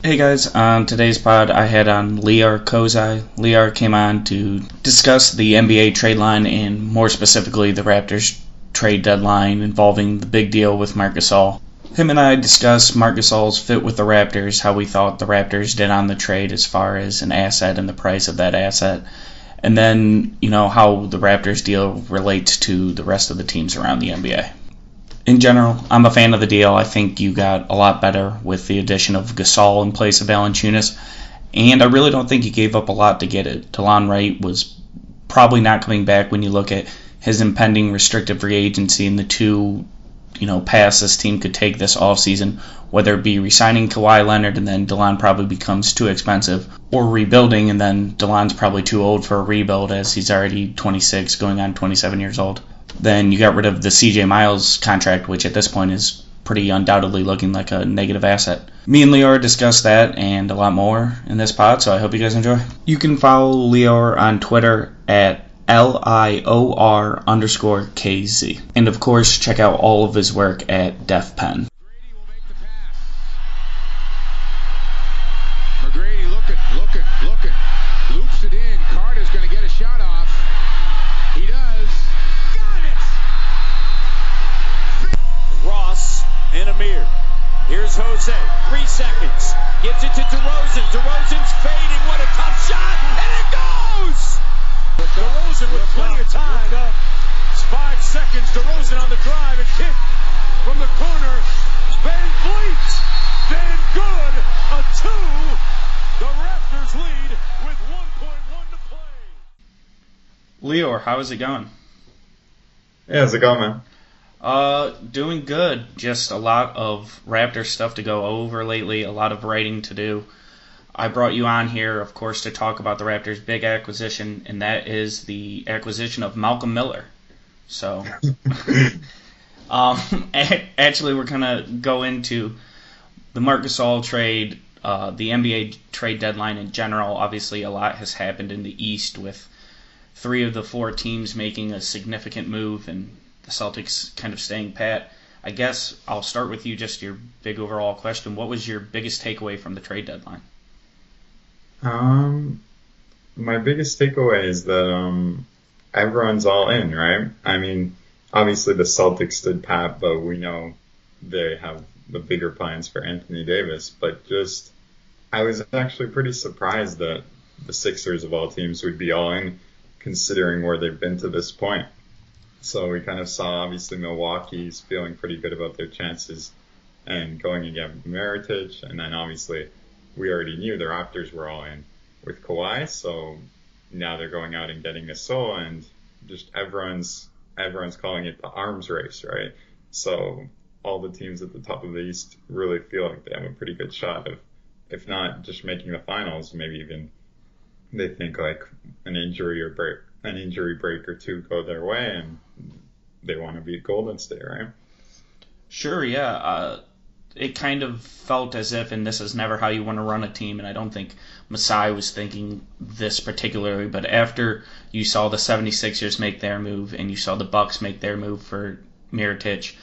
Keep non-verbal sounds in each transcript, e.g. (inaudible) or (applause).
Hey guys, on today's pod I had on Lior Kozai. Lior came on to discuss the NBA trade line and more specifically the Raptors trade deadline involving the big deal with Marc Gasol. Him and I discussed Marc Gasol's fit with the Raptors, how we thought the Raptors did on the trade as far as an asset and the price of that asset, and then, you know, how the Raptors deal relates to the rest of the teams around the NBA in general, I'm a fan of the deal. I think you got a lot better with the addition of Gasol in place of Valanciunas, and I really don't think you gave up a lot to get it. Delon Wright was probably not coming back when you look at his impending restricted free agency and the two, you know, paths this team could take this offseason, whether it be resigning Kawhi Leonard and then Delon probably becomes too expensive, or rebuilding and then Delon's probably too old for a rebuild as he's already 26, going on 27 years old. Then you got rid of the CJ Miles contract, which at this point is pretty undoubtedly looking like a negative asset. Me and Lior discussed that and a lot more in this pod, so I hope you guys enjoy. You can follow Lior on Twitter at L I O R underscore KZ. And of course, check out all of his work at Def how is it going? Yeah, how's it going, man? Uh, doing good. Just a lot of Raptor stuff to go over lately, a lot of writing to do. I brought you on here, of course, to talk about the Raptors' big acquisition, and that is the acquisition of Malcolm Miller. So, (laughs) um, (laughs) actually, we're gonna go into the Marc Gasol trade, uh, the NBA trade deadline in general. Obviously, a lot has happened in the East with three of the four teams making a significant move and the Celtics kind of staying pat. I guess I'll start with you, just your big overall question. What was your biggest takeaway from the trade deadline? Um, my biggest takeaway is that um, everyone's all in, right? I mean, obviously the Celtics stood pat, but we know they have the bigger plans for Anthony Davis. But just, I was actually pretty surprised that the Sixers of all teams would be all in, considering where they've been to this point. So we kind of saw obviously Milwaukee's feeling pretty good about their chances and going again with Mirotic, and then obviously we already knew the Raptors were all in with Kawhi, so now they're going out and getting Gasol, and just everyone's everyone's calling it the arms race, right? So all the teams at the top of the East really feel like they have a pretty good shot of, if not just making the finals, maybe even they think like an injury or break, an injury break or two go their way, and they want to beat Golden State, right? Sure, yeah. Uh, it kind of felt as if, and this is never how you want to run a team, and I don't think Masai was thinking this particularly, but after you saw the 76ers make their move and you saw the Bucks make their move for Mirotic,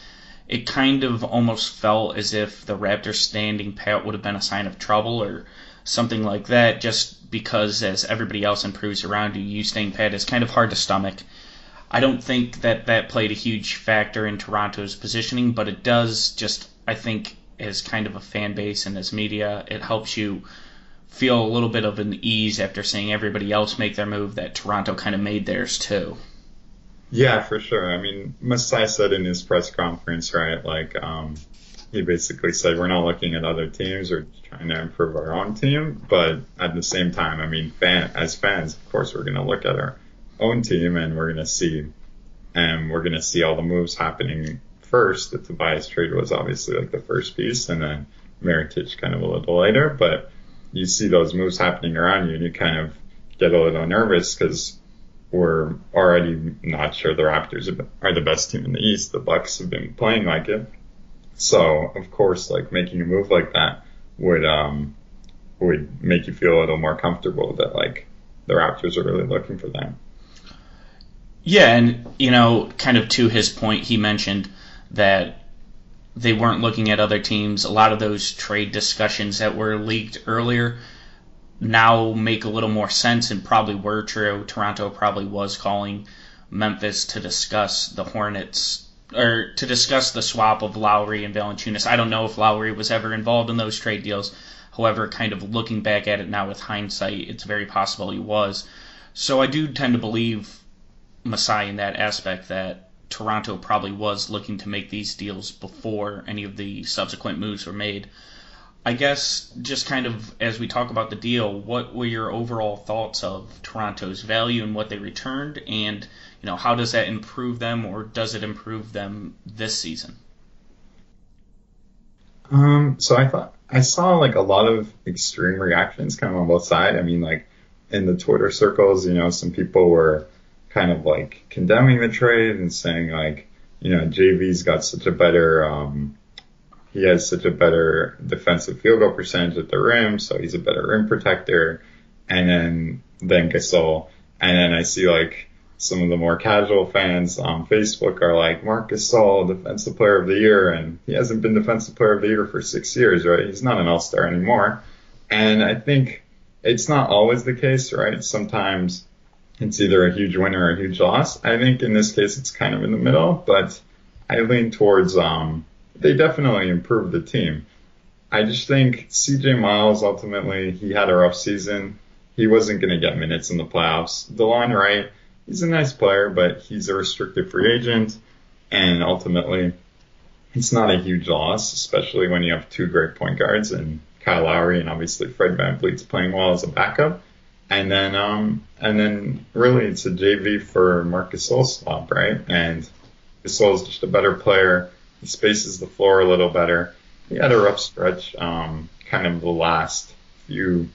it kind of almost felt as if the Raptors standing pat would have been a sign of trouble or something like that, just because as everybody else improves around you, you staying pat is kind of hard to stomach. I don't think that that played a huge factor in Toronto's positioning, but it does just, I think, as kind of a fan base and as media, it helps you feel a little bit of an ease after seeing everybody else make their move that Toronto kind of made theirs too. Yeah, for sure. I mean, Masai said in his press conference, right, like, um, he basically said we're not looking at other teams or trying to improve our own team, but at the same time, I mean, fan, as fans, of course, we're going to look at our own team and we're going to see, and we're going to see all the moves happening first. The Tobias trade was obviously like the first piece, and then Mirotic kind of a little later, but you see those moves happening around you and you kind of get a little nervous because we're already not sure the Raptors are the best team in the East. The Bucks have been playing like it. So of course, like making a move like that would, um, would make you feel a little more comfortable that like the Raptors are really looking for them. Yeah, and you know, kind of to his point, he mentioned that they weren't looking at other teams. A lot of those trade discussions that were leaked earlier now make a little more sense and probably were true. Toronto probably was calling Memphis to discuss the Hornets or to discuss the swap of Lowry and Valanciunas. I don't know if Lowry was ever involved in those trade deals. However, kind of looking back at it now with hindsight, it's very possible he was. So I do tend to believe Masai in that aspect that Toronto probably was looking to make these deals before any of the subsequent moves were made. I guess just kind of as we talk about the deal, what were your overall thoughts of Toronto's value and what they returned, and you know how does that improve them, or does it improve them this season? Um, so I thought I saw like a lot of extreme reactions kind of on both sides. I mean, like in the Twitter circles, you know, some people were kind of like condemning the trade and saying like, you know, JV's got such a better um, he has such a better defensive field goal percentage at the rim, so he's a better rim protector. And then then Gasol. And then I see like some of the more casual fans on Facebook are like, Marc Gasol, defensive player of the year, and he hasn't been defensive player of the year for six years, right? He's not an all-star anymore. And I think it's not always the case, right? Sometimes it's either a huge win or a huge loss. I think in this case it's kind of in the middle, but I lean towards um, they definitely improved the team. I just think CJ Miles ultimately he had a rough season. He wasn't going to get minutes in the playoffs. DeLon Wright, he's a nice player, but he's a restricted free agent, and ultimately, it's not a huge loss, especially when you have two great point guards and Kyle Lowry and obviously Fred VanVleet's playing well as a backup. And then, um, and then really it's a JV for Marcus swap, right? And Gasol is just a better player. He spaces the floor a little better. He had a rough stretch, um, kind of the last few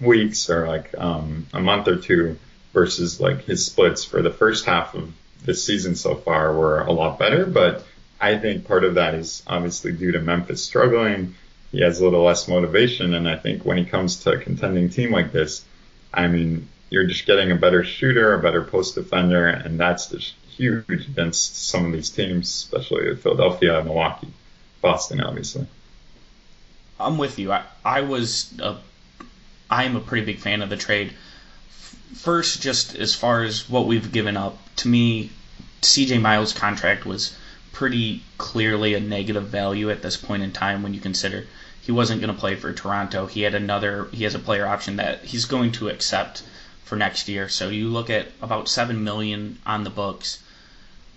weeks or like um, a month or two versus like his splits for the first half of the season so far were a lot better. But I think part of that is obviously due to Memphis struggling. He has a little less motivation, and I think when he comes to a contending team like this, I mean, you're just getting a better shooter, a better post defender, and that's just huge against some of these teams, especially Philadelphia, Milwaukee, Boston, obviously. I'm with you. I, I was a, I am a pretty big fan of the trade. First, just as far as what we've given up, to me, CJ Miles' contract was pretty clearly a negative value at this point in time when you consider he wasn't going to play for Toronto. He had another, he has a player option that he's going to accept for next year. So you look at about seven million on the books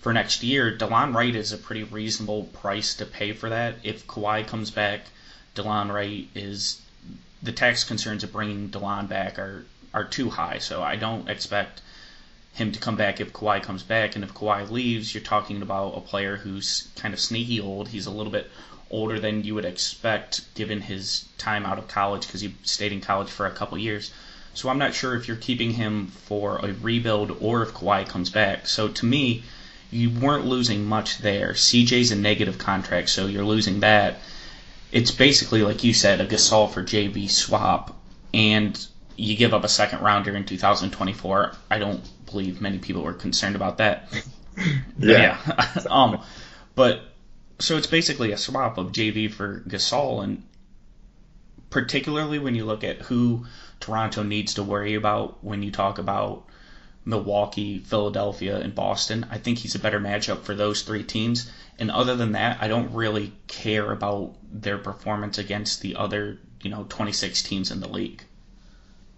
for next year. Delon Wright is a pretty reasonable price to pay for that. If Kawhi comes back, Delon Wright is the tax concerns of bringing Delon back are are too high. So I don't expect him to come back if Kawhi comes back. And if Kawhi leaves, you're talking about a player who's kind of sneaky old. He's a little bit older than you would expect given his time out of college because he stayed in college for a couple years. So I'm not sure if you're keeping him for a rebuild or if Kawhi comes back. So to me, you weren't losing much there. CJ's a negative contract, so you're losing that. It's basically, like you said, a Gasol for JV swap, and you give up a second rounder in 2024. I don't believe many people were concerned about that. (laughs) yeah. yeah. (laughs) um, but so it's basically a swap of JV for Gasol, and particularly when you look at who Toronto needs to worry about when you talk about Milwaukee, Philadelphia, and Boston. I think he's a better matchup for those three teams. And other than that, I don't really care about their performance against the other, you know, 26 teams in the league.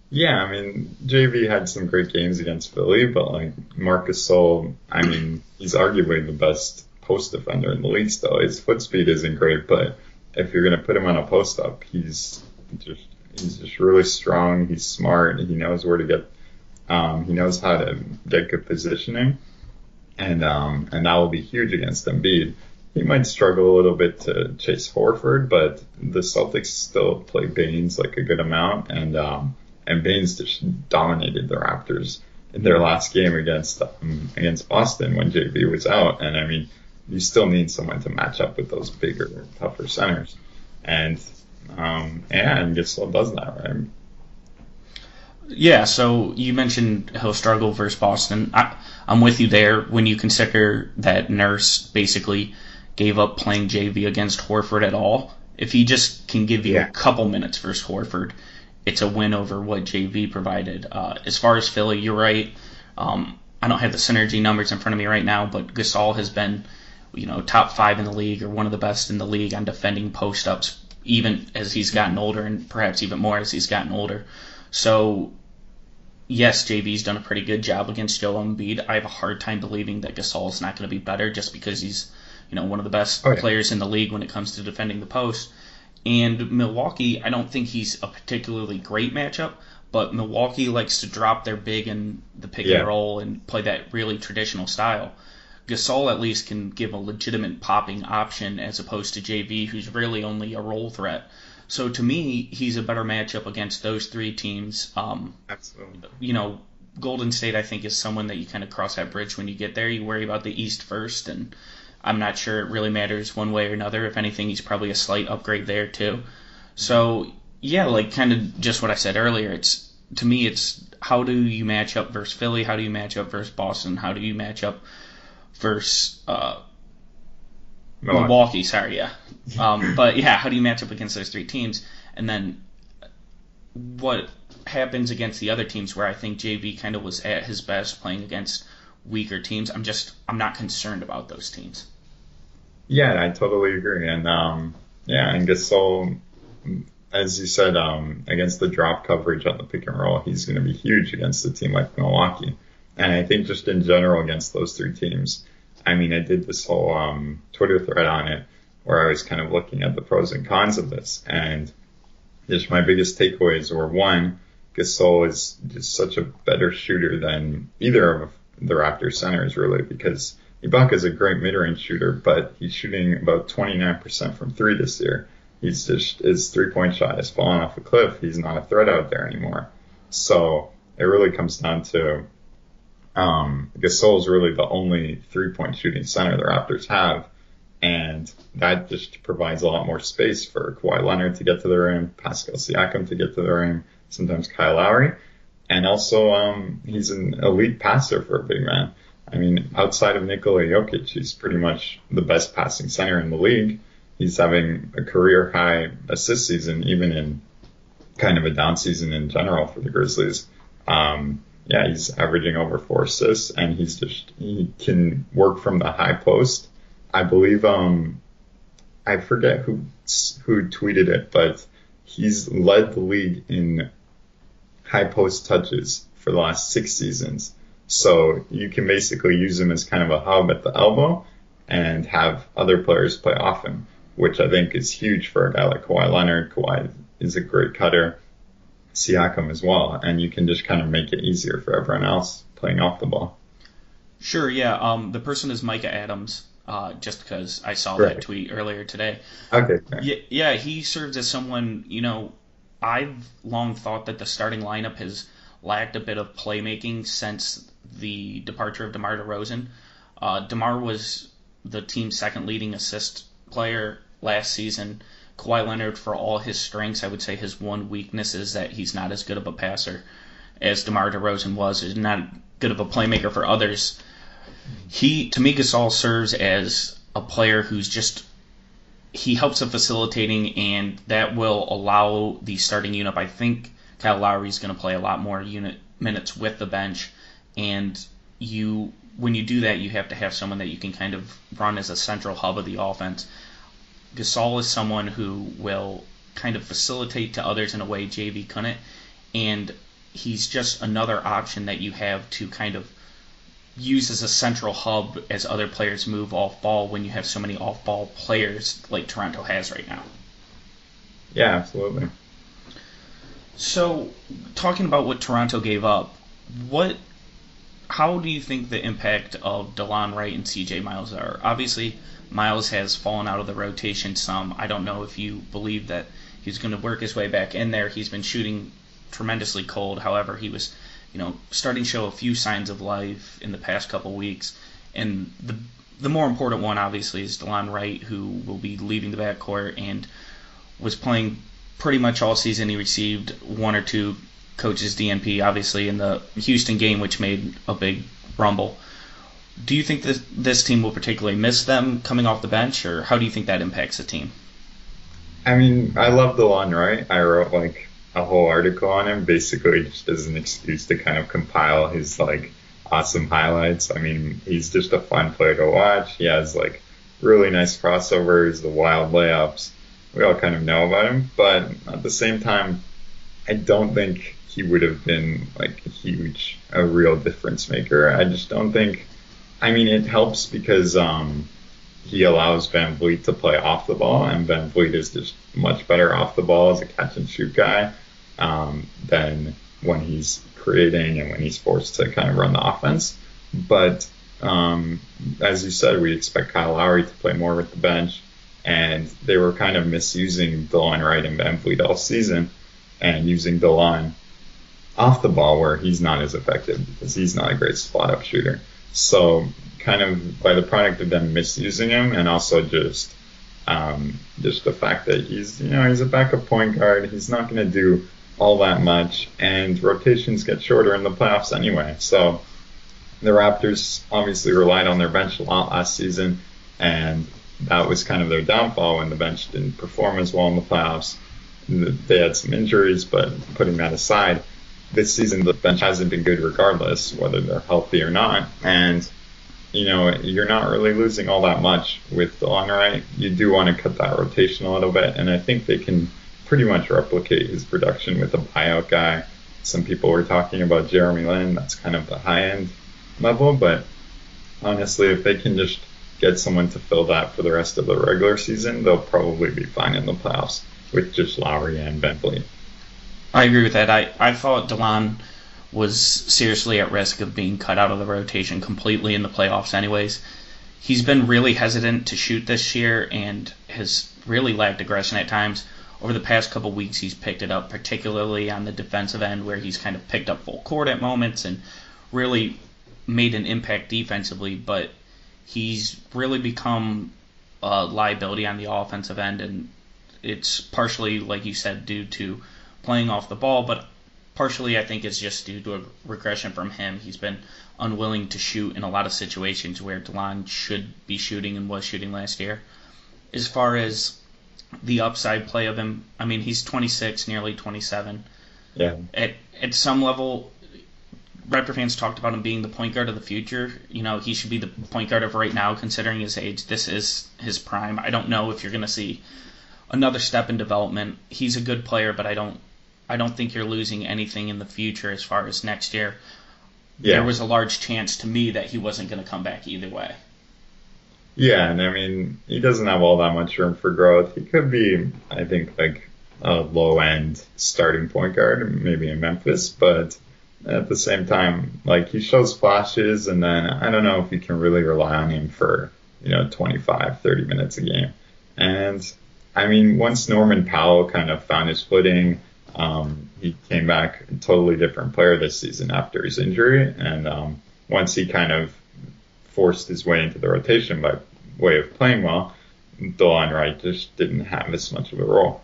Yeah, I mean, JV had some great games against Philly, but like Marcus Gasol, I mean, he's arguably the best post defender in the league still. His foot speed isn't great, but if you're going to put him on a post up, he's just he's just really strong. He's smart. He knows where to get. Um, he knows how to get good positioning, and um, and that will be huge against Embiid. he might struggle a little bit to chase Horford, but the Celtics still play Baynes like a good amount, and um, and Baynes just dominated the Raptors in their last game against um, against Boston when JV was out, and I mean, you still need someone to match up with those bigger, tougher centers, and um, and Gasol does that, right? Yeah, so you mentioned he'll struggle versus Boston. I, I'm with you there when you consider that Nurse basically gave up playing JV against Horford at all. If he just can give you yeah. a couple minutes versus Horford, it's a win over what JV provided. Uh, as far as Philly, you're right. Um, I don't have the synergy numbers in front of me right now, but Gasol has been, you know, top five in the league or one of the best in the league on defending post ups, even as he's gotten older, and perhaps even more as he's gotten older. So, yes, JV's done a pretty good job against Joe Embiid. I have a hard time believing that Gasol is not going to be better just because he's, you know, one of the best oh, yeah. players in the league when it comes to defending the post. And Milwaukee, I don't think he's a particularly great matchup, but Milwaukee likes to drop their big in the pick yeah. and roll and play that really traditional style. Gasol at least can give a legitimate popping option as opposed to JV, who's really only a roll threat. So to me, he's a better matchup against those three teams. Um, Absolutely. You know, Golden State, I think, is someone that you kind of cross that bridge when you get there. You worry about the East first, and I'm not sure it really matters one way or another. If anything, he's probably a slight upgrade there too. So yeah, like kind of just what I said earlier. It's to me, it's how do you match up versus Philly? How do you match up versus Boston? How do you match up versus uh, Milwaukee. Milwaukee? Sorry, yeah. (laughs) Um, but yeah, how do you match up against those three teams? And then what happens against the other teams where I think JV kind of was at his best playing against weaker teams? I'm just I'm not concerned about those teams. Yeah, I totally agree. And um, yeah, and Gasol, as you said, um, against the drop coverage on the pick and roll, he's going to be huge against a team like Milwaukee. And I think just in general against those three teams, I mean, I did this whole um, Twitter thread on it where I was kind of looking at the pros and cons of this. And just my biggest takeaways were one, Gasol is just such a better shooter than either of the Raptors centers really because Ibaka is a great mid-range shooter, but he's shooting about 29% from three this year. He's just his three-point shot has fallen off a cliff. He's not a threat out there anymore. So it really comes down to um, is really the only three-point shooting center the Raptors have, and that just provides a lot more space for Kawhi Leonard to get to the rim, Pascal Siakam to get to the rim, sometimes Kyle Lowry, and also um, he's an elite passer for a big man. I mean, outside of Nikola Jokic, he's pretty much the best passing center in the league. He's having a career high assist season, even in kind of a down season in general for the Grizzlies. Um, yeah, he's averaging over four assists, and he's just he can work from the high post. I believe um, I forget who who tweeted it, but he's led the league in high post touches for the last six seasons. So you can basically use him as kind of a hub at the elbow and have other players play off him, which I think is huge for a guy like Kawhi Leonard. Kawhi is a great cutter. Siakam as well, and you can just kind of make it easier for everyone else playing off the ball. Sure, yeah. Um, the person is Micah Adams, uh, just because I saw right. that tweet earlier today. Okay. Yeah, yeah, he serves as someone, you know, I've long thought that the starting lineup has lacked a bit of playmaking since the departure of DeMar DeRozan. Uh, DeMar was the team's second leading assist player last season. Kawhi Leonard, for all his strengths, I would say his one weakness is that he's not as good of a passer as DeMar DeRozan was. He's not good of a playmaker for others. He, to me, Gasol serves as a player who's just he helps in facilitating, and that will allow the starting unit. I think Kyle Lowry is going to play a lot more unit minutes with the bench, and you when you do that, you have to have someone that you can kind of run as a central hub of the offense. Gasol is someone who will kind of facilitate to others in a way JV couldn't, and he's just another option that you have to kind of use as a central hub as other players move off ball when you have so many off ball players like Toronto has right now. Yeah, absolutely. So, talking about what Toronto gave up, what how do you think the impact of Delon Wright and CJ Miles are? Obviously, Miles has fallen out of the rotation some. I don't know if you believe that he's going to work his way back in there. He's been shooting tremendously cold. However, he was, you know, starting to show a few signs of life in the past couple weeks. And the the more important one, obviously, is Delon Wright, who will be leaving the backcourt and was playing pretty much all season. He received one or two coaches DNP, obviously, in the Houston game, which made a big rumble. Do you think this this team will particularly miss them coming off the bench, or how do you think that impacts the team? I mean, I love Delon Wright. I wrote like a whole article on him, basically just as an excuse to kind of compile his like awesome highlights. I mean, he's just a fun player to watch. He has like really nice crossovers, the wild layups. We all kind of know about him, but at the same time, I don't think he would have been like a huge, a real difference maker. I just don't think. I mean, it helps because um, he allows VanVleet to play off the ball, and VanVleet is just much better off the ball as a catch and shoot guy um, than when he's creating and when he's forced to kind of run the offense. But um, as you said, we expect Kyle Lowry to play more with the bench, and they were kind of misusing Delon Wright and VanVleet all season, and using Delon off the ball where he's not as effective because he's not a great spot up shooter. So kind of by the product of them misusing him, and also just um, just the fact that he's you know he's a backup point guard, he's not going to do all that much, and rotations get shorter in the playoffs anyway. So the Raptors obviously relied on their bench a lot last season, and that was kind of their downfall when the bench didn't perform as well in the playoffs. They had some injuries, but putting that aside, this season the bench hasn't been good regardless, whether they're healthy or not. And you know, you're not really losing all that much with Delon Wright. You do want to cut that rotation a little bit, and I think they can pretty much replicate his production with a buyout guy. Some people were talking about Jeremy Lin. That's kind of the high end level, but honestly, if they can just get someone to fill that for the rest of the regular season, they'll probably be fine in the playoffs with just Lowry and Bentley. I agree with that. I, I thought Delon was seriously at risk of being cut out of the rotation completely in the playoffs, anyways. He's been really hesitant to shoot this year and has really lacked aggression at times over the past couple weeks, he's picked it up, particularly on the defensive end, where he's kind of picked up full court at moments and really made an impact defensively. But he's really become a liability on the offensive end, and it's partially, like you said, due to playing off the ball, but partially I think it's just due to a regression from him. He's been unwilling to shoot in a lot of situations where Delon should be shooting and was shooting last year. As far as the upside play of him. I mean, he's 26, nearly 27. Yeah. At at some level, Raptor fans talked about him being the point guard of the future. You know, he should be the point guard of right now, considering his age. This is his prime. I don't know if you're going to see another step in development. He's a good player, but I don't I don't think you're losing anything in the future as far as next year. Yeah. There was a large chance to me that he wasn't going to come back either way. Yeah, and I mean, he doesn't have all that much room for growth. He could be, I think, like a low end starting point guard, maybe in Memphis, but at the same time, like he shows flashes, and then I don't know if you can really rely on him for, you know, 25, 30 minutes a game. And I mean, once Norman Powell kind of found his footing, um, he came back a totally different player this season after his injury. And um, once he kind of forced his way into the rotation by way of playing well, Delon Wright just didn't have as much of a role.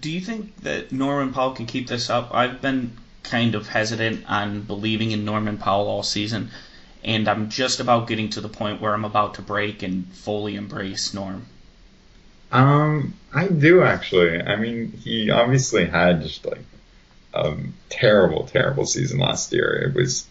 Do you think that Norman Powell can keep this up? I've been kind of hesitant on believing in Norman Powell all season, and I'm just about getting to the point where I'm about to break and fully embrace Norm. Um, I do actually. I mean, he obviously had just like a terrible, terrible season last year. It was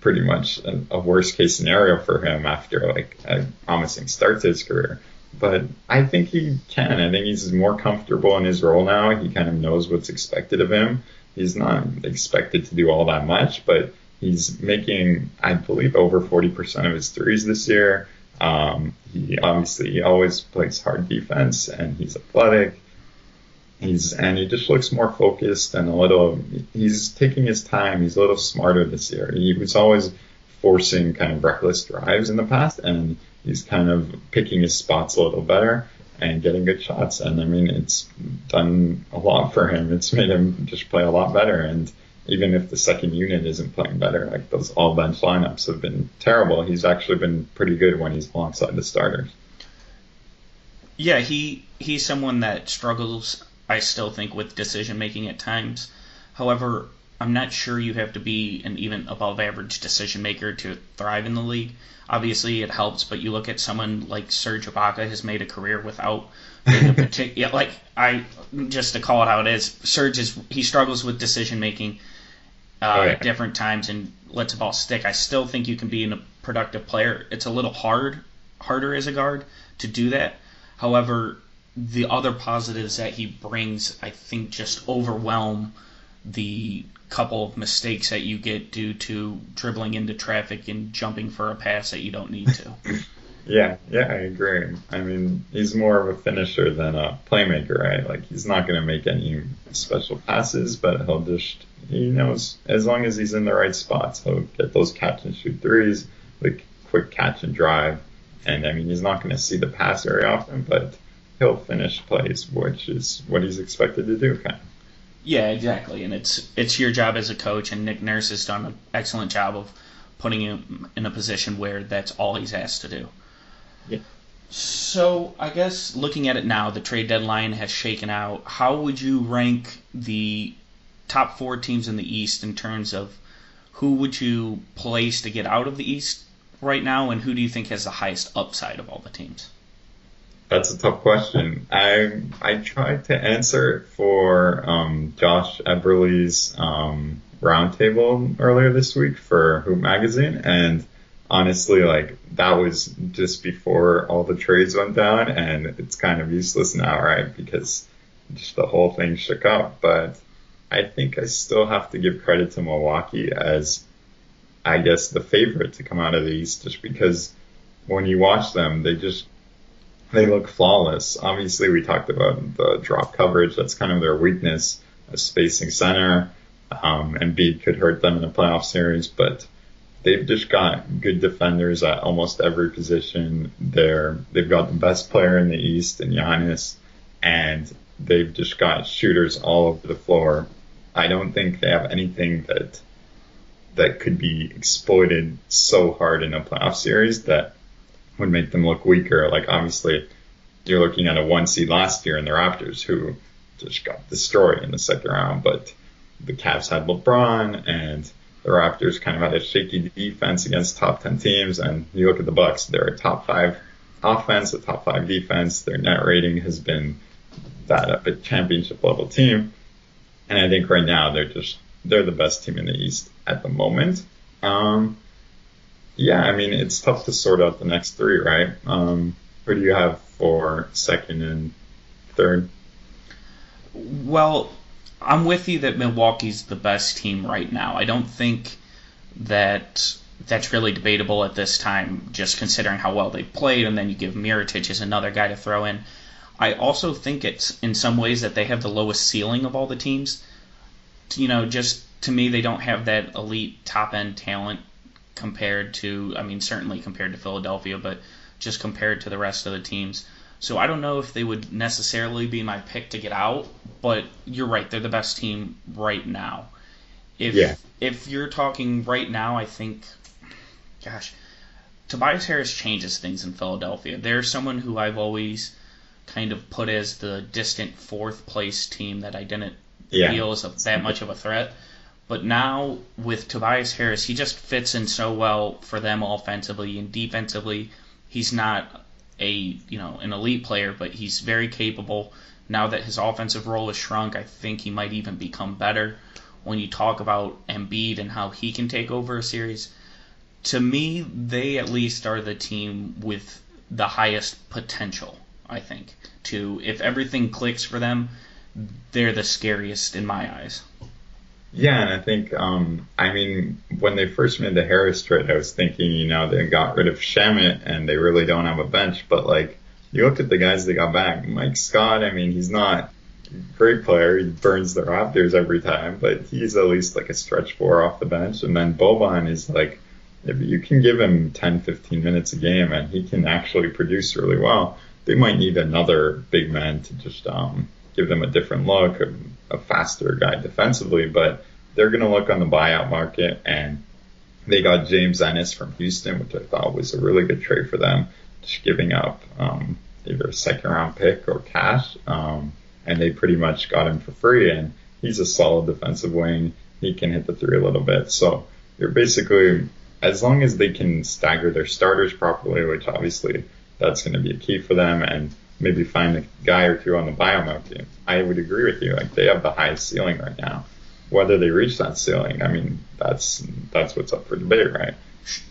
pretty much a, a worst case scenario for him after like a promising start to his career. But I think he can. I think he's more comfortable in his role now. He kind of knows what's expected of him. He's not expected to do all that much, but he's making, I believe, over 40% of his threes this year. Um, he obviously he always plays hard defense and he's athletic. He's and he just looks more focused and a little. He's taking his time. He's a little smarter this year. He was always forcing kind of reckless drives in the past, and he's kind of picking his spots a little better and getting good shots. And I mean, it's done a lot for him. It's made him just play a lot better. And even if the second unit isn't playing better, like those all bench lineups have been terrible, he's actually been pretty good when he's alongside the starters. Yeah, he he's someone that struggles. I still think with decision making at times. However, I'm not sure you have to be an even above average decision maker to thrive in the league. Obviously, it helps, but you look at someone like Serge Ibaka has made a career without being a (laughs) particular. yeah, like I just to call it how it is. Serge is he struggles with decision making uh, oh, yeah. at different times and lets the ball stick. I still think you can be a productive player. It's a little hard, harder as a guard to do that. However, the other positives that he brings, I think, just overwhelm the couple of mistakes that you get due to dribbling into traffic and jumping for a pass that you don't need to. (laughs) yeah, yeah, I agree. I mean, he's more of a finisher than a playmaker, right? Like he's not going to make any special passes, but he'll just he knows as long as he's in the right spots, he'll get those catch and shoot threes, like quick catch and drive. And I mean, he's not going to see the pass very often, but he'll finish plays, which is what he's expected to do, kind of. Yeah, exactly. And it's it's your job as a coach, and Nick Nurse has done an excellent job of putting him in a position where that's all he's asked to do. Yeah. So I guess looking at it now, the trade deadline has shaken out. How would you rank the top four teams in the East in terms of who would you place to get out of the East right now, and who do you think has the highest upside of all the teams? That's a tough question. I I tried to answer it for um, Josh Eberle's um, roundtable earlier this week for Hoop Magazine, and honestly, like that was just before all the trades went down, and it's kind of useless now, right? Because just the whole thing shook up. But I think I still have to give credit to Milwaukee as, I guess, the favorite to come out of the East, just because when you watch them, they just they look flawless. Obviously, we talked about the drop coverage. That's kind of their weakness, spacing center. Um, Embiid could hurt them in a playoff series, but they've just got good defenders at almost every position. They're they've got the best player in the East in Giannis, and they've just got shooters all over the floor. I don't think they have anything that that could be exploited so hard in a playoff series that would make them look weaker. Like obviously, you're looking at a one seed last year in the Raptors who just got destroyed in the second round, but the Cavs had LeBron and the Raptors kind of had a shaky defense against top 10 teams. And you look at the Bucks, they're a top five offense, a top five defense. Their net rating has been that of a championship level team. And I think right now they're just, they're the best team in the East at the moment. Um, yeah, I mean, it's tough to sort out the next three, right? Um, who do you have for second and third? Well, I'm with you that Milwaukee's the best team right now. I don't think that that's really debatable at this time, just considering how well they played, and then you give Mirotic as another guy to throw in. I also think it's in some ways that they have the lowest ceiling of all the teams. You know, just to me, they don't have that elite top end talent compared to, I mean, certainly compared to Philadelphia, but just compared to the rest of the teams. So I don't know if they would necessarily be my pick to get out, but you're right, they're the best team right now. If yeah. if you're talking right now, I think gosh, Tobias Harris changes things in Philadelphia. There's someone who I've always kind of put as the distant fourth place team that I didn't yeah. feel as a, that much of a threat. But now with Tobias Harris, he just fits in so well for them offensively and defensively. He's not a you know an elite player, but he's very capable. Now that his offensive role has shrunk, I think he might even become better. When you talk about Embiid and how he can take over a series, to me, they at least are the team with the highest potential. I think to if everything clicks for them, they're the scariest in my eyes. Yeah, and I think, um, I mean, when they first made the Harris trade, I was thinking, you know, they got rid of Shamet and they really don't have a bench. But like, you look at the guys they got back. Mike Scott, I mean, he's not a great player. He burns the Raptors every time, but he's at least like a stretch four off the bench. And then Boban is like if you can give him 10, 15 minutes a game and he can actually produce really well, they might need another big man to just um, give them a different look, a, a faster guy defensively. But they're going to look on the buyout market, and they got James Ennis from Houston, which I thought was a really good trade for them, just giving up um, either a second round pick or cash. Um, and they pretty much got him for free, and he's a solid defensive wing. He can hit the three a little bit. So you're basically, as long as they can stagger their starters properly, which obviously that's going to be a key for them, and maybe find a guy or two on the buyout team. I would agree with you. Like they have the highest ceiling right now. Whether they reach that ceiling, I mean, that's that's what's up for debate, right?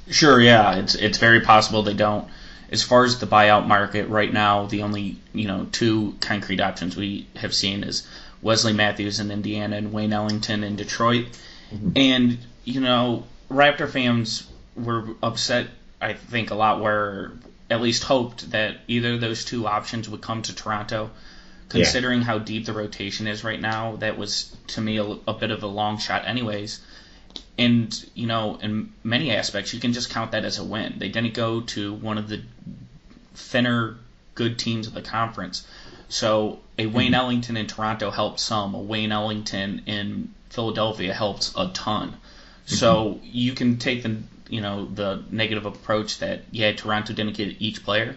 Sure, yeah, it's it's very possible they don't. As far as the buyout market right now, the only you know two concrete options we have seen is Wesley Matthews in Indiana and Wayne Ellington in Detroit. Mm-hmm. And you know, Raptor fans were upset. I think a lot were at least hoped that either of those two options would come to Toronto. Considering yeah. how deep the rotation is right now, that was to me a, a, bit of a long shot, anyways. And you know, in many aspects, you can just count that as a win. They didn't go to one of the thinner, good teams of the conference. So a Wayne mm-hmm. Ellington in Toronto helped some. A Wayne Ellington in Philadelphia helped a ton. So mm-hmm. you can take the you know the negative approach that yeah Toronto didn't get each player.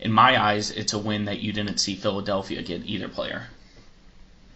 In my eyes, it's a win that you didn't see Philadelphia get either player.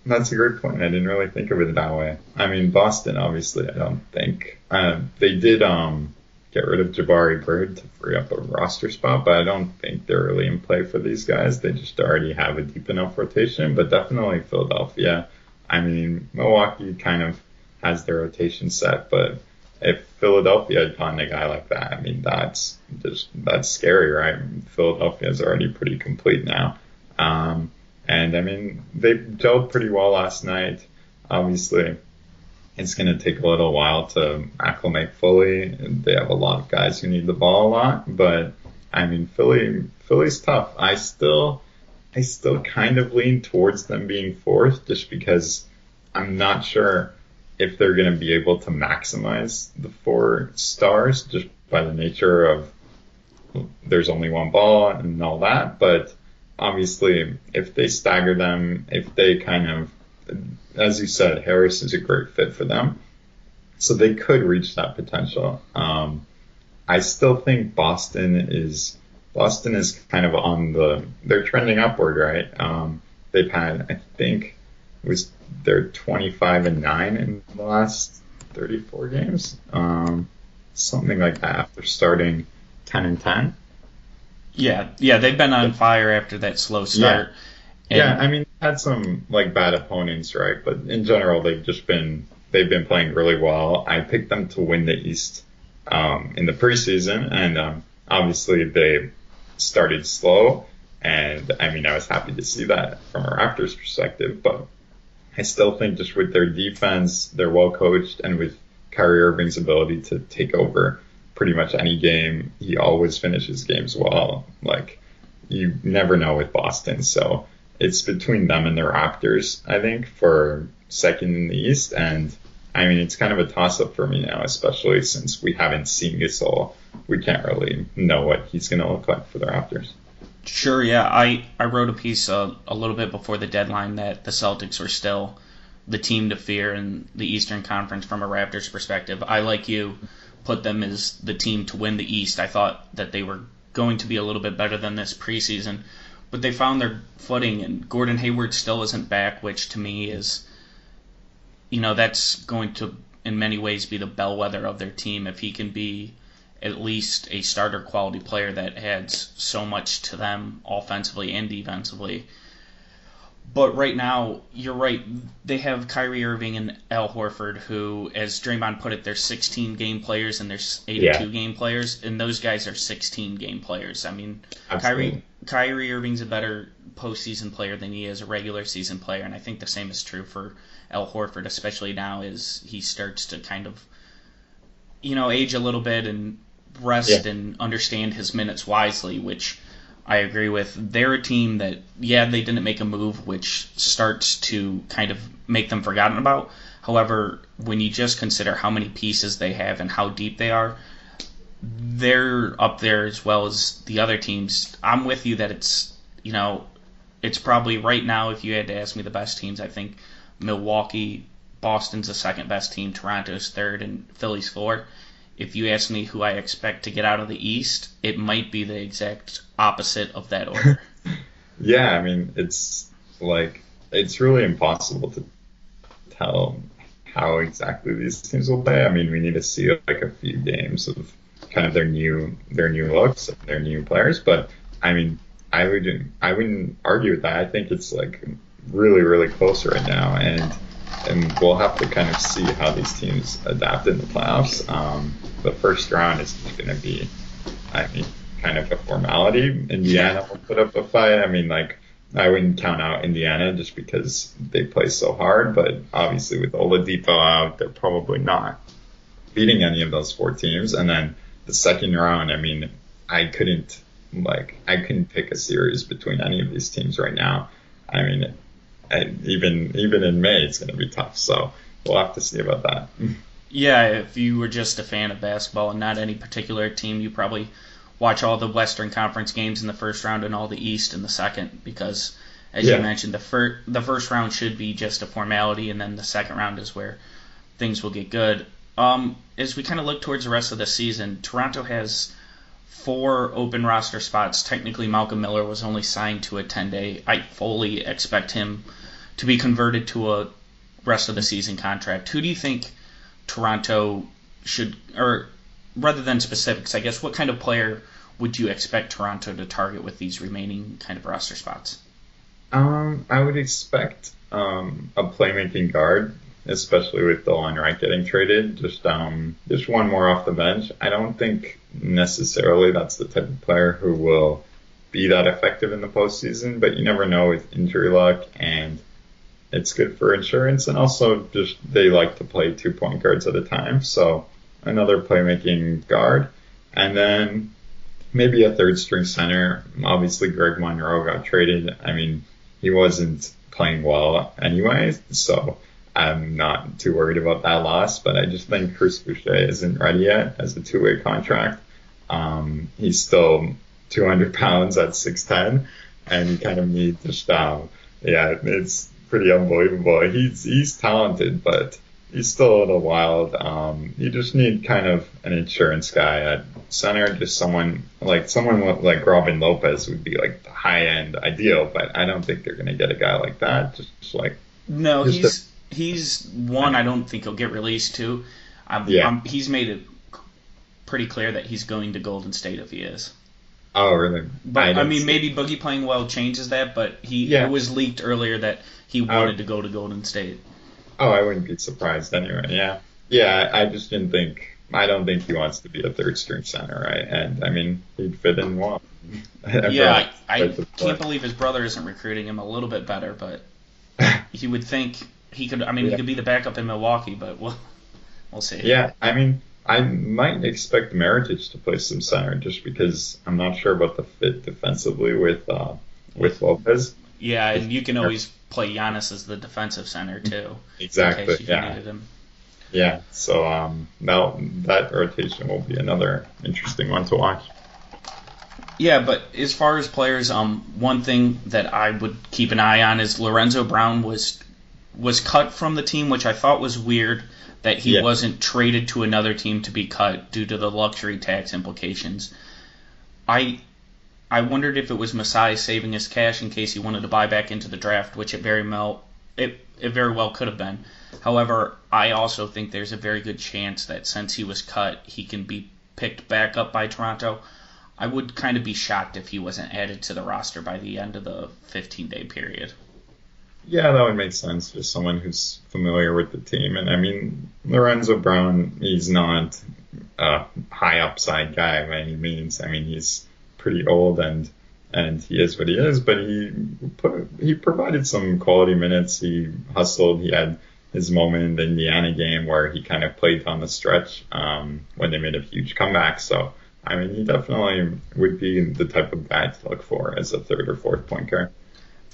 That's a great point. I didn't really think of it that way. I mean, Boston, obviously, I don't think uh, they did um, get rid of Jabari Bird to free up a roster spot, but I don't think they're really in play for these guys. They just already have a deep enough rotation. But definitely Philadelphia. I mean, Milwaukee kind of has their rotation set, but if Philadelphia had gotten a guy like that, I mean, that's just that's scary, right? Philadelphia is already pretty complete now. Um, and I mean, they dealt pretty well last night. Obviously, it's going to take a little while to acclimate fully. They have a lot of guys who need the ball a lot, but I mean, Philly, Philly's tough. I still, I still kind of lean towards them being fourth just because I'm not sure if they're going to be able to maximize the four stars just by the nature of there's only one ball and all that. But obviously, if they stagger them, if they kind of, as you said, Harris is a great fit for them. So they could reach that potential. Um, I still think Boston is, Boston is kind of on the, they're trending upward, right? Um, they've had, I think, it was they're 25 and 9 in the last 34 games. Um, something like that after starting 10 and 10. Yeah, yeah, they've been on fire after that slow start. Yeah, yeah I mean, had some like bad opponents, right? But in general, they've just been they've been playing really well. I picked them to win the East um, in the preseason, and um, obviously they started slow. And I mean, I was happy to see that from a Raptors perspective, but I still think just with their defense, they're well coached, and with Kyrie Irving's ability to take over pretty much any game, he always finishes games well. Like you never know with Boston, so it's between them and the Raptors, I think, for second in the East. And I mean, it's kind of a toss up for me now, especially since we haven't seen Gasol. We can't really know what he's going to look like for the Raptors. Sure, yeah. I, I wrote a piece uh, a little bit before the deadline that the Celtics were still the team to fear in the Eastern Conference from a Raptors perspective. I, like you, put them as the team to win the East. I thought that they were going to be a little bit better than this preseason, but they found their footing, and Gordon Hayward still isn't back, which to me is, you know, that's going to, in many ways, be the bellwether of their team. If he can be at least a starter quality player that adds so much to them offensively and defensively. But right now, you're right. They have Kyrie Irving and Al Horford, who, as Draymond put it, they're 16 game players and they're 82 yeah. game players, and those guys are 16 game players. I mean, Kyrie Kyrie Irving's a better postseason player than he is a regular season player, and I think the same is true for Al Horford, especially now as he starts to kind of, you know, age a little bit and rest yeah. and understand his minutes wisely, which I agree with. They're a team that, yeah, they didn't make a move, which starts to kind of make them forgotten about. However, when you just consider how many pieces they have and how deep they are, they're up there as well as the other teams. I'm with you that it's you know it's probably right now if you had to ask me the best teams, I think Milwaukee, Boston's the second best team, Toronto's third, and Philly's four. If you ask me who I expect to get out of the East, it might be the exact opposite of that order. (laughs) yeah, I mean it's like it's really impossible to tell how exactly these teams will play. I mean, we need to see like a few games of kind of their new their new looks, their new players. But I mean, I wouldn't I wouldn't argue with that. I think it's like really really close right now, and and we'll have to kind of see how these teams adapt in the playoffs. Um, the first round is going to be, I mean, kind of a formality. Indiana will put up a fight. I mean, like I wouldn't count out Indiana just because they play so hard, but obviously with Oladipo out, they're probably not beating any of those four teams. And then the second round, I mean, I couldn't like I couldn't pick a series between any of these teams right now. I mean, even even in May, it's going to be tough. So we'll have to see about that. Yeah, if you were just a fan of basketball and not any particular team, you probably watch all the Western Conference games in the first round and all the East in the second because, as yeah. you mentioned, the first the first round should be just a formality, and then the second round is where things will get good. Um, as we kind of look towards the rest of the season, Toronto has four open roster spots. Technically, Malcolm Miller was only signed to a 10 day. I fully expect him to be converted to a rest of the season contract. Who do you think Toronto should, or rather than specifics, I guess, what kind of player would you expect Toronto to target with these remaining kind of roster spots? Um, I would expect um, a playmaking guard especially with Delon Wright getting traded. Just um, just one more off the bench. I don't think necessarily that's the type of player who will be that effective in the postseason, but you never know with injury luck and it's good for insurance and also just they like to play two point guards at a time. So another playmaking guard and then maybe a third string center. Obviously Greg Monroe got traded. I mean, he wasn't playing well anyway, so I'm not too worried about that loss, but I just think Chris Boucher isn't ready yet as a two-way contract. Um, he's still 200 pounds at 6'10", and you kind of need to stop. yeah, it's pretty unbelievable. He's he's talented, but he's still a little wild. Um, you just need kind of an insurance guy at center, just someone like someone like Robin Lopez would be like the high end ideal, but I don't think they're gonna get a guy like that. Just, just like no, just he's he's one. I don't think he'll get released to. I'm, yeah. I'm, he's made it pretty clear that he's going to Golden State if he is. Oh, really? But I, I mean, maybe Boogie playing well changes that. But he yeah. it was leaked earlier that he oh. wanted to go to Golden State. Oh, I wouldn't be surprised anyway. Yeah, yeah. I just didn't think. I don't think he wants to be a third string center, right? And I mean, he'd fit in well. (laughs) yeah, I, I can't believe his brother isn't recruiting him a little bit better, but (laughs) you would think he could. I mean, yeah. he could be the backup in Milwaukee, but we'll we'll see. Yeah, I mean, I might expect Mirotic to play some center just because I'm not sure about the fit defensively with uh, with Lopez. Yeah, and you can always play Giannis as the defensive center too. Exactly. yeah. Yeah. So um, now that rotation will be another interesting one to watch. Yeah, but as far as players, um, one thing that I would keep an eye on is Lorenzo Brown was was cut from the team, which I thought was weird that he yeah. wasn't traded to another team to be cut due to the luxury tax implications. I I wondered if it was Masai saving his cash in case he wanted to buy back into the draft, which it very well it, it very well could have been. However, I also think there's a very good chance that since he was cut, he can be picked back up by Toronto. I would kind of be shocked if he wasn't added to the roster by the end of the 15 day period. Yeah, that would make sense. Just someone who's familiar with the team. And I mean, Lorenzo Brown, he's not a high upside guy by any means. I mean, he's pretty old and and he is what he is, but he put, he provided some quality minutes. He hustled. He had his moment in the Indiana game where he kind of played on the stretch um, when they made a huge comeback. So I mean, he definitely would be the type of guy to look for as a third or fourth point guard.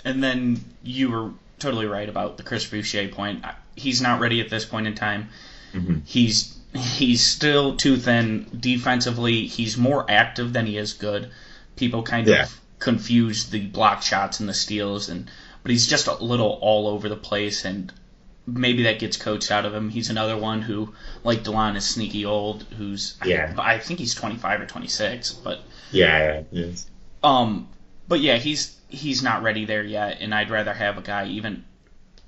And then you were totally right about the Chris Boucher point. He's not ready at this point in time. Mm-hmm. He's he's still too thin defensively. He's more active than he is good. People kind Yeah. of confuse the block shots and the steals, and but he's just a little all over the place, and maybe that gets coached out of him. He's another one who, like Delon, is sneaky old. Who's Yeah. I, I think he's 25 or 26, but Yeah, yeah, um, but yeah, he's he's not ready there yet, and I'd rather have a guy even.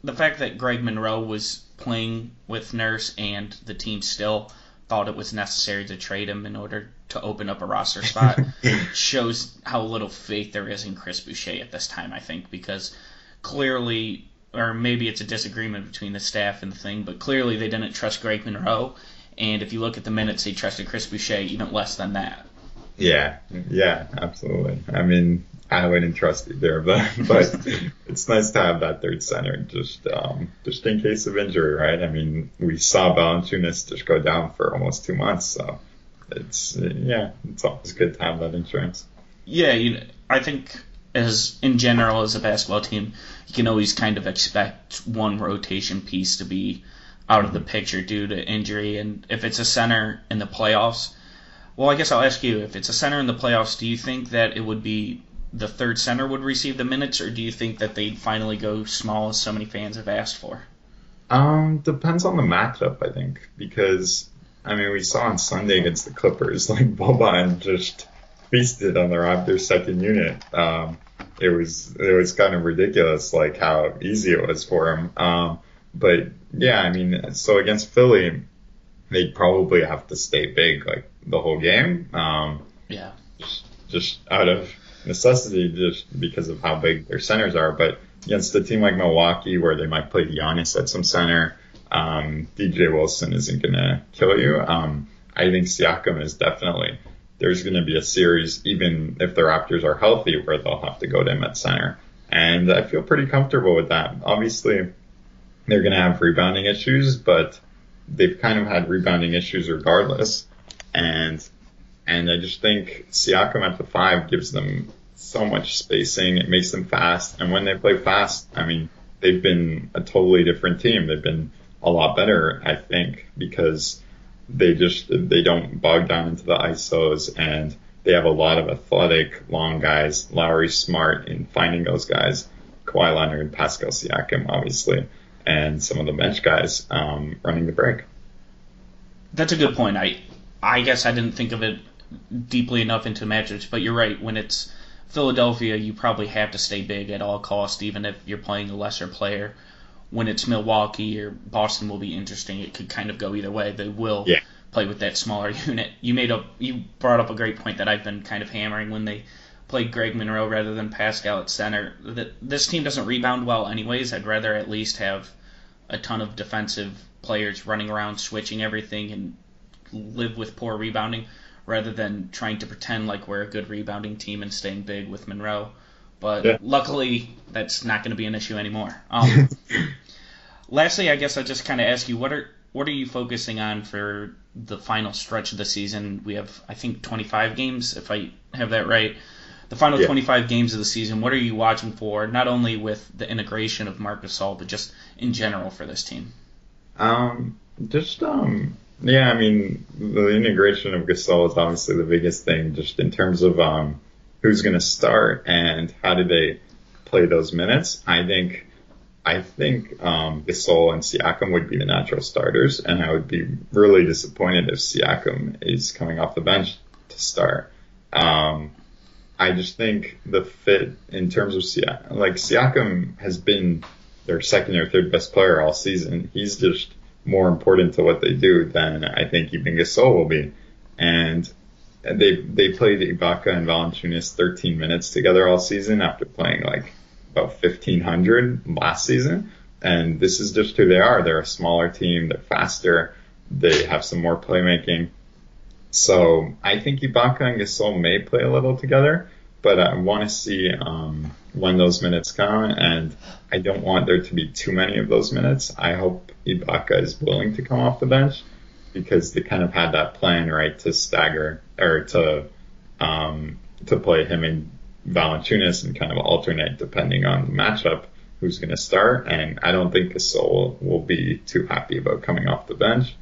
The fact that Greg Monroe was playing with Nurse and the team still thought it was necessary to trade him in order to open up a roster spot (laughs) shows how little faith there is in Chris Boucher at this time. I think because clearly, or maybe it's a disagreement between the staff and the thing, but clearly they didn't trust Greg Monroe, and if you look at the minutes, they trusted Chris Boucher even less than that. Yeah, yeah, absolutely. I mean, I wouldn't trust either, but (laughs) but it's nice to have that third center just um, just in case of injury, right? I mean, we saw Valanciunas just go down for almost two months, so it's yeah, it's always good to have that insurance. Yeah, you, I think as in general as a basketball team, you can always kind of expect one rotation piece to be out of the picture due to injury, and if it's a center in the playoffs, well, I guess I'll ask you if it's a center in the playoffs, do you think that it would be the third center would receive the minutes, or do you think that they'd finally go small as so many fans have asked for? Um, depends on the matchup, I think, because I mean we saw on Sunday against the Clippers, (laughs) like Boban just feasted on the Raptors' second unit. Um, it was it was kind of ridiculous, like how easy it was for him. Um, but yeah, I mean, so against Philly, they'd probably have to stay big like the whole game. Um, Yeah. just, just out of necessity, just because of how big their centers are. But against a team like Milwaukee, where they might play Giannis at some center, um, DJ Wilson isn't going to kill you. Um, I think Siakam is definitely. There's going to be a series, even if the Raptors are healthy, where they'll have to go to him at center. And I feel pretty comfortable with that. Obviously, they're going to have rebounding issues, but they've kind of had rebounding issues regardless. And and I just think Siakam at the five gives them so much spacing. It makes them fast. And when they play fast, I mean, they've been a totally different team. They've been a lot better, I think, because they just, they don't bog down into the ISOs and they have a lot of athletic, long guys. Lowry's smart in finding those guys. Kawhi Leonard, Pascal Siakam, obviously, and some of the bench guys, um, running the break. That's a good point. I I guess I didn't think of it deeply enough into matchups, but you're right. When it's Philadelphia, you probably have to stay big at all costs, even if you're playing a lesser player. When it's Milwaukee or Boston, will be interesting. It could kind of go either way. They will Yeah. play with that smaller (laughs) unit. You made up. You brought up a great point that I've been kind of hammering when they played Greg Monroe rather than Pascal at center. That this team doesn't rebound well, anyways. I'd rather at least have a ton of defensive players running around switching everything and live with poor rebounding rather than trying to pretend like we're a good rebounding team and staying big with Monroe. But Yeah. luckily, that's not going to be an issue anymore. Um, (laughs) lastly, I guess I'll just kind of ask you what are what are you focusing on for the final stretch of the season? We have, I think, 25 games, if I have that right. The final Yeah. 25 games of the season. What are you watching for? Not only with the integration of Marcus Gasol, but just in general for this team. Um, just um, yeah. I mean, the integration of Gasol is obviously the biggest thing, just in terms of um, who's going to start and how do they play those minutes. I think, I think um, Gasol and Siakam would be the natural starters, and I would be really disappointed if Siakam is coming off the bench to start. Um, I just think the fit in terms of Siakam, like Siakam has been their second or third best player all season. He's just more important to what they do than I think even Gasol will be. And they they played Ibaka and Valanciunas 13 minutes together all season after playing like about 1500 last season. And this is just who they are. They're a smaller team. They're faster. They have some more playmaking. So I think Ibaka and Gasol may play a little together, but I want to see um, when those minutes come, and I don't want there to be too many of those minutes. I hope Ibaka is willing to come off the bench because they kind of had that plan, right, to stagger or to um, to play him and Valanciunas and kind of alternate depending on the matchup who's going to start. And I don't think Gasol will be too happy about coming off the bench.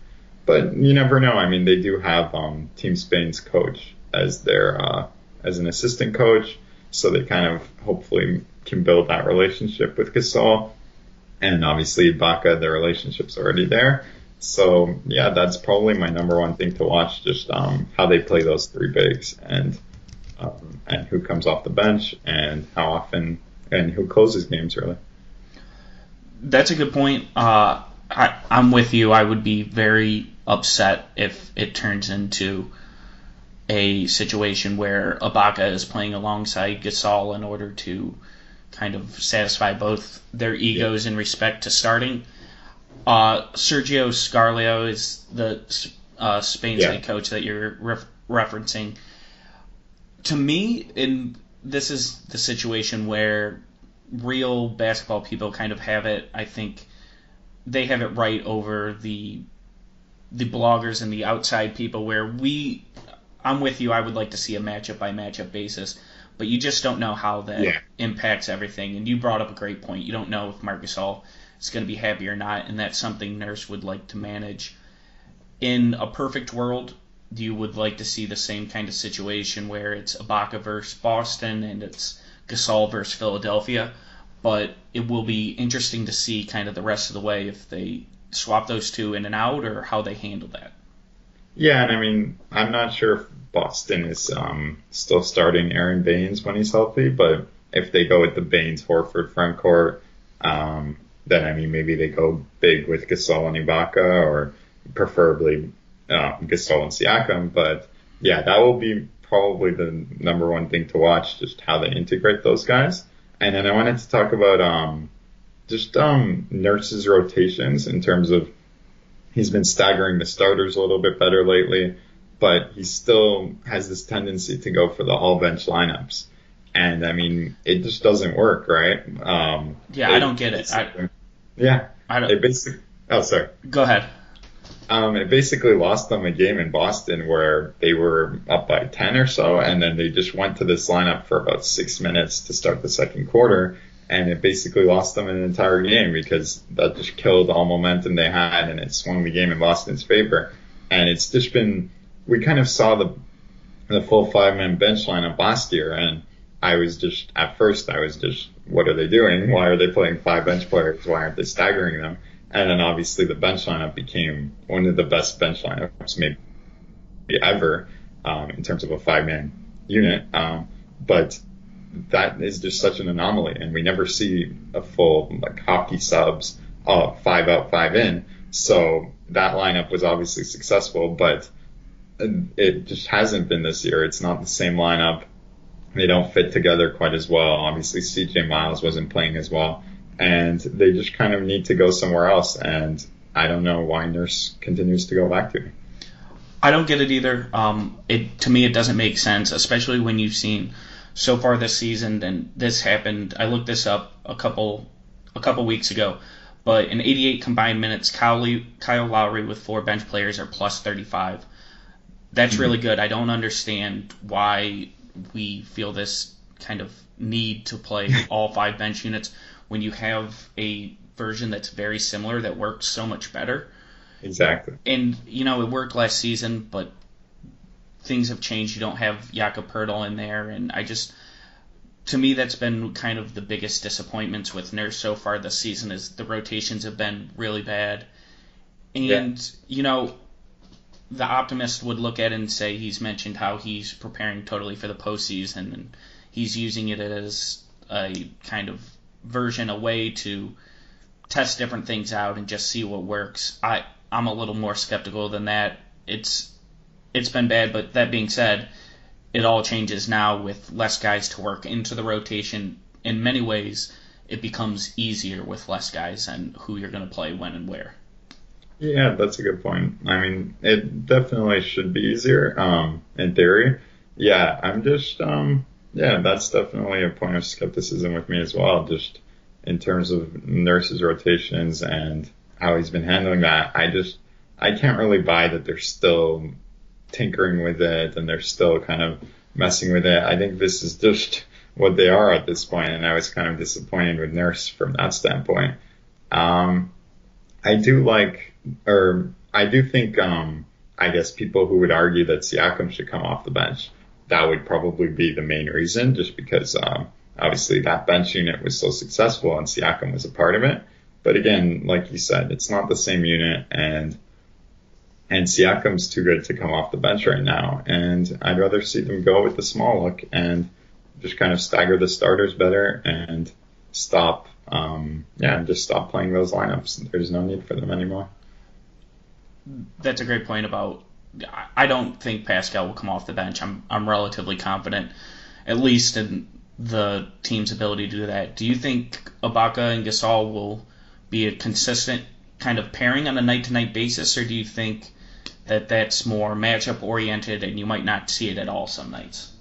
but you never know. I mean, they do have um, Team Spain's coach as their uh, as an assistant coach, so they kind of hopefully can build that relationship with Gasol. And obviously, Ibaka, the relationship's already there. So yeah, that's probably my number one thing to watch. Just um, how they play those three bigs and um, and who comes off the bench and how often and who closes games really. That's a good point. Uh, I, I'm with you. I would be very upset if it turns into a situation where Ibaka is playing alongside Gasol in order to kind of satisfy both their egos yeah. in respect to starting. Uh, Sergio Scariolo is the uh, Spain's yeah. head coach that you're ref- referencing. To me, in this is the situation where real basketball people kind of have it. I think they have it right over the the bloggers and the outside people. Where we, I'm with you. I would like to see a matchup by matchup basis, but you just don't know how that yeah. impacts everything. And you brought up a great point. You don't know if Marc Gasol is going to be happy or not, and that's something Nurse would like to manage. In a perfect world, you would like to see the same kind of situation where it's Ibaka versus Boston and it's Gasol versus Philadelphia. But it will be interesting to see kind of the rest of the way if they swap those two in and out or how they handle that. Yeah, and I mean, I'm not sure if Boston is um, still starting Aron Baynes when he's healthy, but if they go with the Baynes, Horford, front court, um, then I mean maybe they go big with Gasol and Ibaka or preferably uh, Gasol and Siakam. But yeah, that will be probably the number one thing to watch, just how they integrate those guys. And then I wanted to talk about um, just um, Nurse's rotations in terms of he's been staggering the starters a little bit better lately, but he still has this tendency to go for the all bench lineups. And I mean, it just doesn't work, right? Um, yeah, I don't get it. I, yeah. I don't. It basically. Oh, sorry. Go ahead. Um, it basically lost them a game in Boston where they were up by 10 or so, and then they just went to this lineup for about six minutes to start the second quarter, and it basically lost them an entire game because that just killed all momentum they had, and it swung the game in Boston's favor. And it's just been, we kind of saw the the full five man bench lineup last year, and I was just at first I was just what are they doing? Why are they playing five bench players? Why aren't they staggering them? And then obviously the bench lineup became one of the best bench lineups maybe ever um, in terms of a five man unit. Um, but that is just such an anomaly, and we never see a full like hockey subs uh, five out five in. So that lineup was obviously successful, but it just hasn't been this year. It's not the same lineup they don't fit together quite as well. Obviously, CJ Miles wasn't playing as well, and they just kind of need to go somewhere else. And I don't know why Nurse continues to go back to him. I don't get it either. Um, it to me it doesn't make sense, especially when you've seen so far this season. And this happened. I looked this up a couple a couple weeks ago. But in 88 combined minutes, Kyle, Kyle Lowry with four bench players are plus 35. That's mm-hmm. really good. I don't understand why we feel this kind of need to play (laughs) all five bench units when you have a version that's very similar that works so much better. Exactly. And you know it worked last season, but things have changed. You don't have Jakob Poeltl in there, and I just to me that's been kind of the biggest disappointments with Nurse so far this season is the rotations have been really bad. And yeah. you know, the optimist would look at it and say he's mentioned how he's preparing totally for the postseason and he's using it as a kind of version, a way to test different things out and just see what works. I I'm a little more skeptical than that. It's it's been bad, but that being said, it all changes now with less guys to work into the rotation. In many ways, it becomes easier with less guys and who you're going to play when and where. Yeah, that's a good point. I mean, it definitely should be easier, um, in theory. Yeah, I'm just, um, yeah, that's definitely a point of skepticism with me as well. Just in terms of Nurse's rotations and how he's been handling that. I just, I can't really buy that they're still tinkering with it and they're still kind of messing with it. I think this is just what they are at this point, and I was kind of disappointed with Nurse from that standpoint. Um, I do like or I do think, um, I guess people who would argue that Siakam should come off the bench, that would probably be the main reason, just because um, obviously that bench unit was so successful and Siakam was a part of it. But again, like you said, it's not the same unit, and and Siakam's too good to come off the bench right now. And I'd rather see them go with the small look and just kind of stagger the starters better and stop, um, yeah, just stop playing those lineups. There's no need for them anymore. That's a great point about. I don't think Pascal will come off the bench. I'm I'm relatively confident, at least in the team's ability to do that. Do you think Ibaka and Gasol will be a consistent kind of pairing on a night to night basis, or do you think that that's more matchup oriented and you might not see it at all some nights?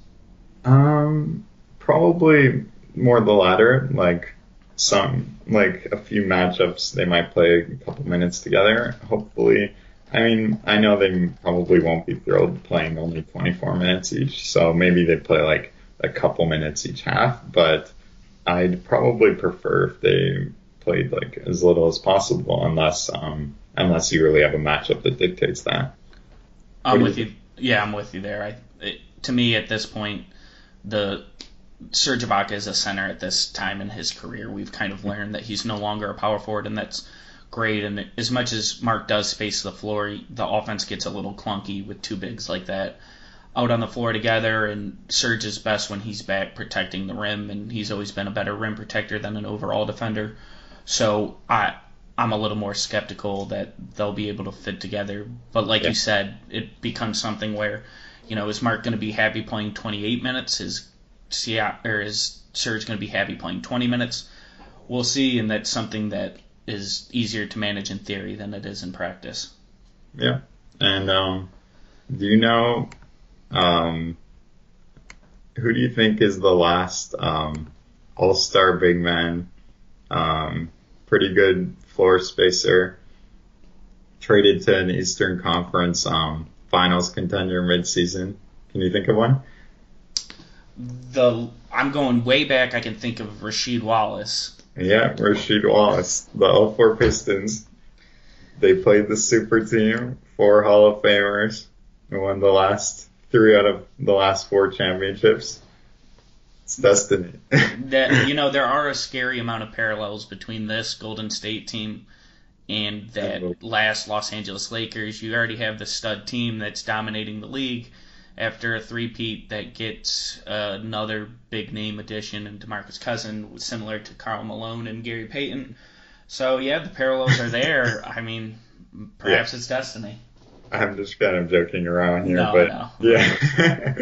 Um, probably more the latter. Like some, like a few matchups, they might play a couple minutes together. Hopefully, I mean, I know they probably won't be thrilled playing only 24 minutes each, so maybe they play like a couple minutes each half. But I'd probably prefer if they played like as little as possible, unless um, unless you really have a matchup that dictates that. I'm with you. Yeah, I'm with you there. I, it, to me, at this point, the Serge Ibaka is a center at this time in his career. We've kind of learned that he's no longer a power forward, and that's great. And as much as Marc does space the floor, the offense gets a little clunky with two bigs like that out on the floor together. And Serge is best when he's back protecting the rim, and he's always been a better rim protector than an overall defender. So I I'm a little more skeptical that they'll be able to fit together. But like yeah. you said, it becomes something where, you know, is Marc going to be happy playing 28 minutes? Is or is Serge going to be happy playing 20 minutes? We'll see, and that's something that is easier to manage in theory than it is in practice. Yeah, and um, do you know um, who do you think is the last um, All Star big man? Um, pretty good floor spacer, traded to an Eastern Conference um, Finals contender midseason. Can you think of one? The I'm going way back. I can think of Rasheed Wallace. Yeah, Rasheed Wallace, the 04 Pistons. They played the super team, four Hall of Famers, and won the last three out of the last four championships. It's destiny. (laughs) that you know there are a scary amount of parallels between this Golden State team and that last Los Angeles Lakers. You already have the stud team that's dominating the league after a three-peat that gets uh, another big name addition in DeMarcus Cousins, similar to Karl Malone and Gary Payton. So yeah, the parallels are there. (laughs) I mean, perhaps yeah. it's destiny. I'm just kind of joking around here, no, but no. yeah,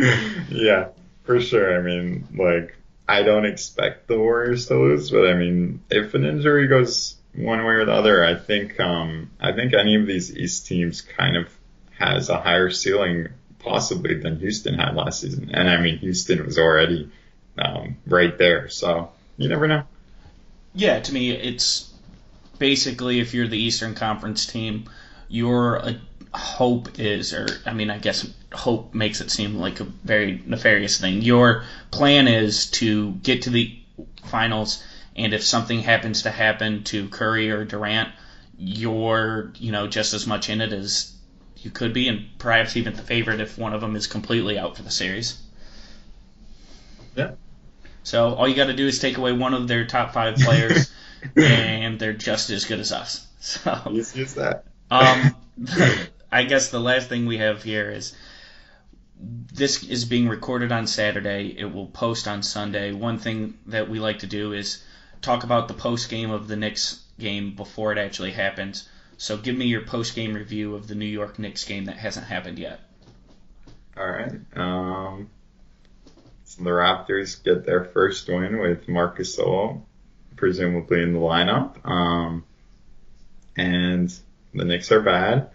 (laughs) yeah. For sure. I mean, like, I don't expect the Warriors to lose, but I mean, if an injury goes one way or the other, I think, um, I think any of these East teams kind of has a higher ceiling possibly than Houston had last season. And I mean, Houston was already, um, right there. So you never know. Yeah, to me, it's basically if you're the Eastern Conference team, you're a hope is, or I mean, I guess hope makes it seem like a very nefarious thing. Your plan is to get to the finals, and if something happens to happen to Curry or Durant, you're, you know, just as much in it as you could be, and perhaps even the favorite if one of them is completely out for the series. Yeah. So all you got to do is take away one of their top five players, (laughs) and they're just as good as us. So use, use that. um, (laughs) I guess the last thing we have here is this is being recorded on Saturday. It will post on Sunday. One thing that we like to do is talk about the post game of the Knicks game before it actually happens. So give me your post game review of the New York Knicks game that hasn't happened yet. All right. Um, so the Raptors get their first win with Marcus Gasol presumably in the lineup. Um, and the Knicks are bad.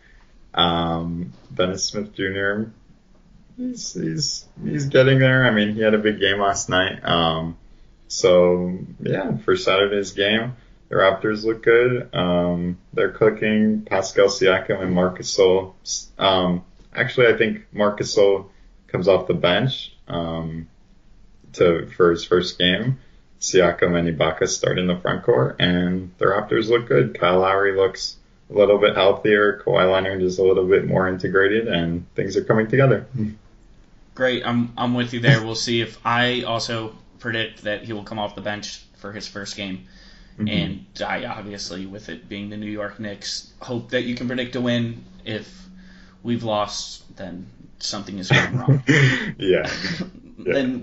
Um, Dennis Smith Jr. He's, he's, he's getting there. I mean, he had a big game last night. Um, so yeah, for Saturday's game, the Raptors look good. Um, they're cooking. Pascal Siakam and Marcus Gasol. Um, actually, I think Marcus Gasol comes off the bench, um, to, for his first game. Siakam and Ibaka start in the front court and the Raptors look good. Kyle Lowry looks a little bit healthier. Kawhi Leonard is a little bit more integrated, and things are coming together. Great, I'm I'm with you there. We'll see if I also predict that he will come off the bench for his first game. Mm-hmm. And I obviously, with it being the New York Knicks, hope that you can predict a win. If we've lost, then something is going wrong. (laughs) yeah. (laughs) then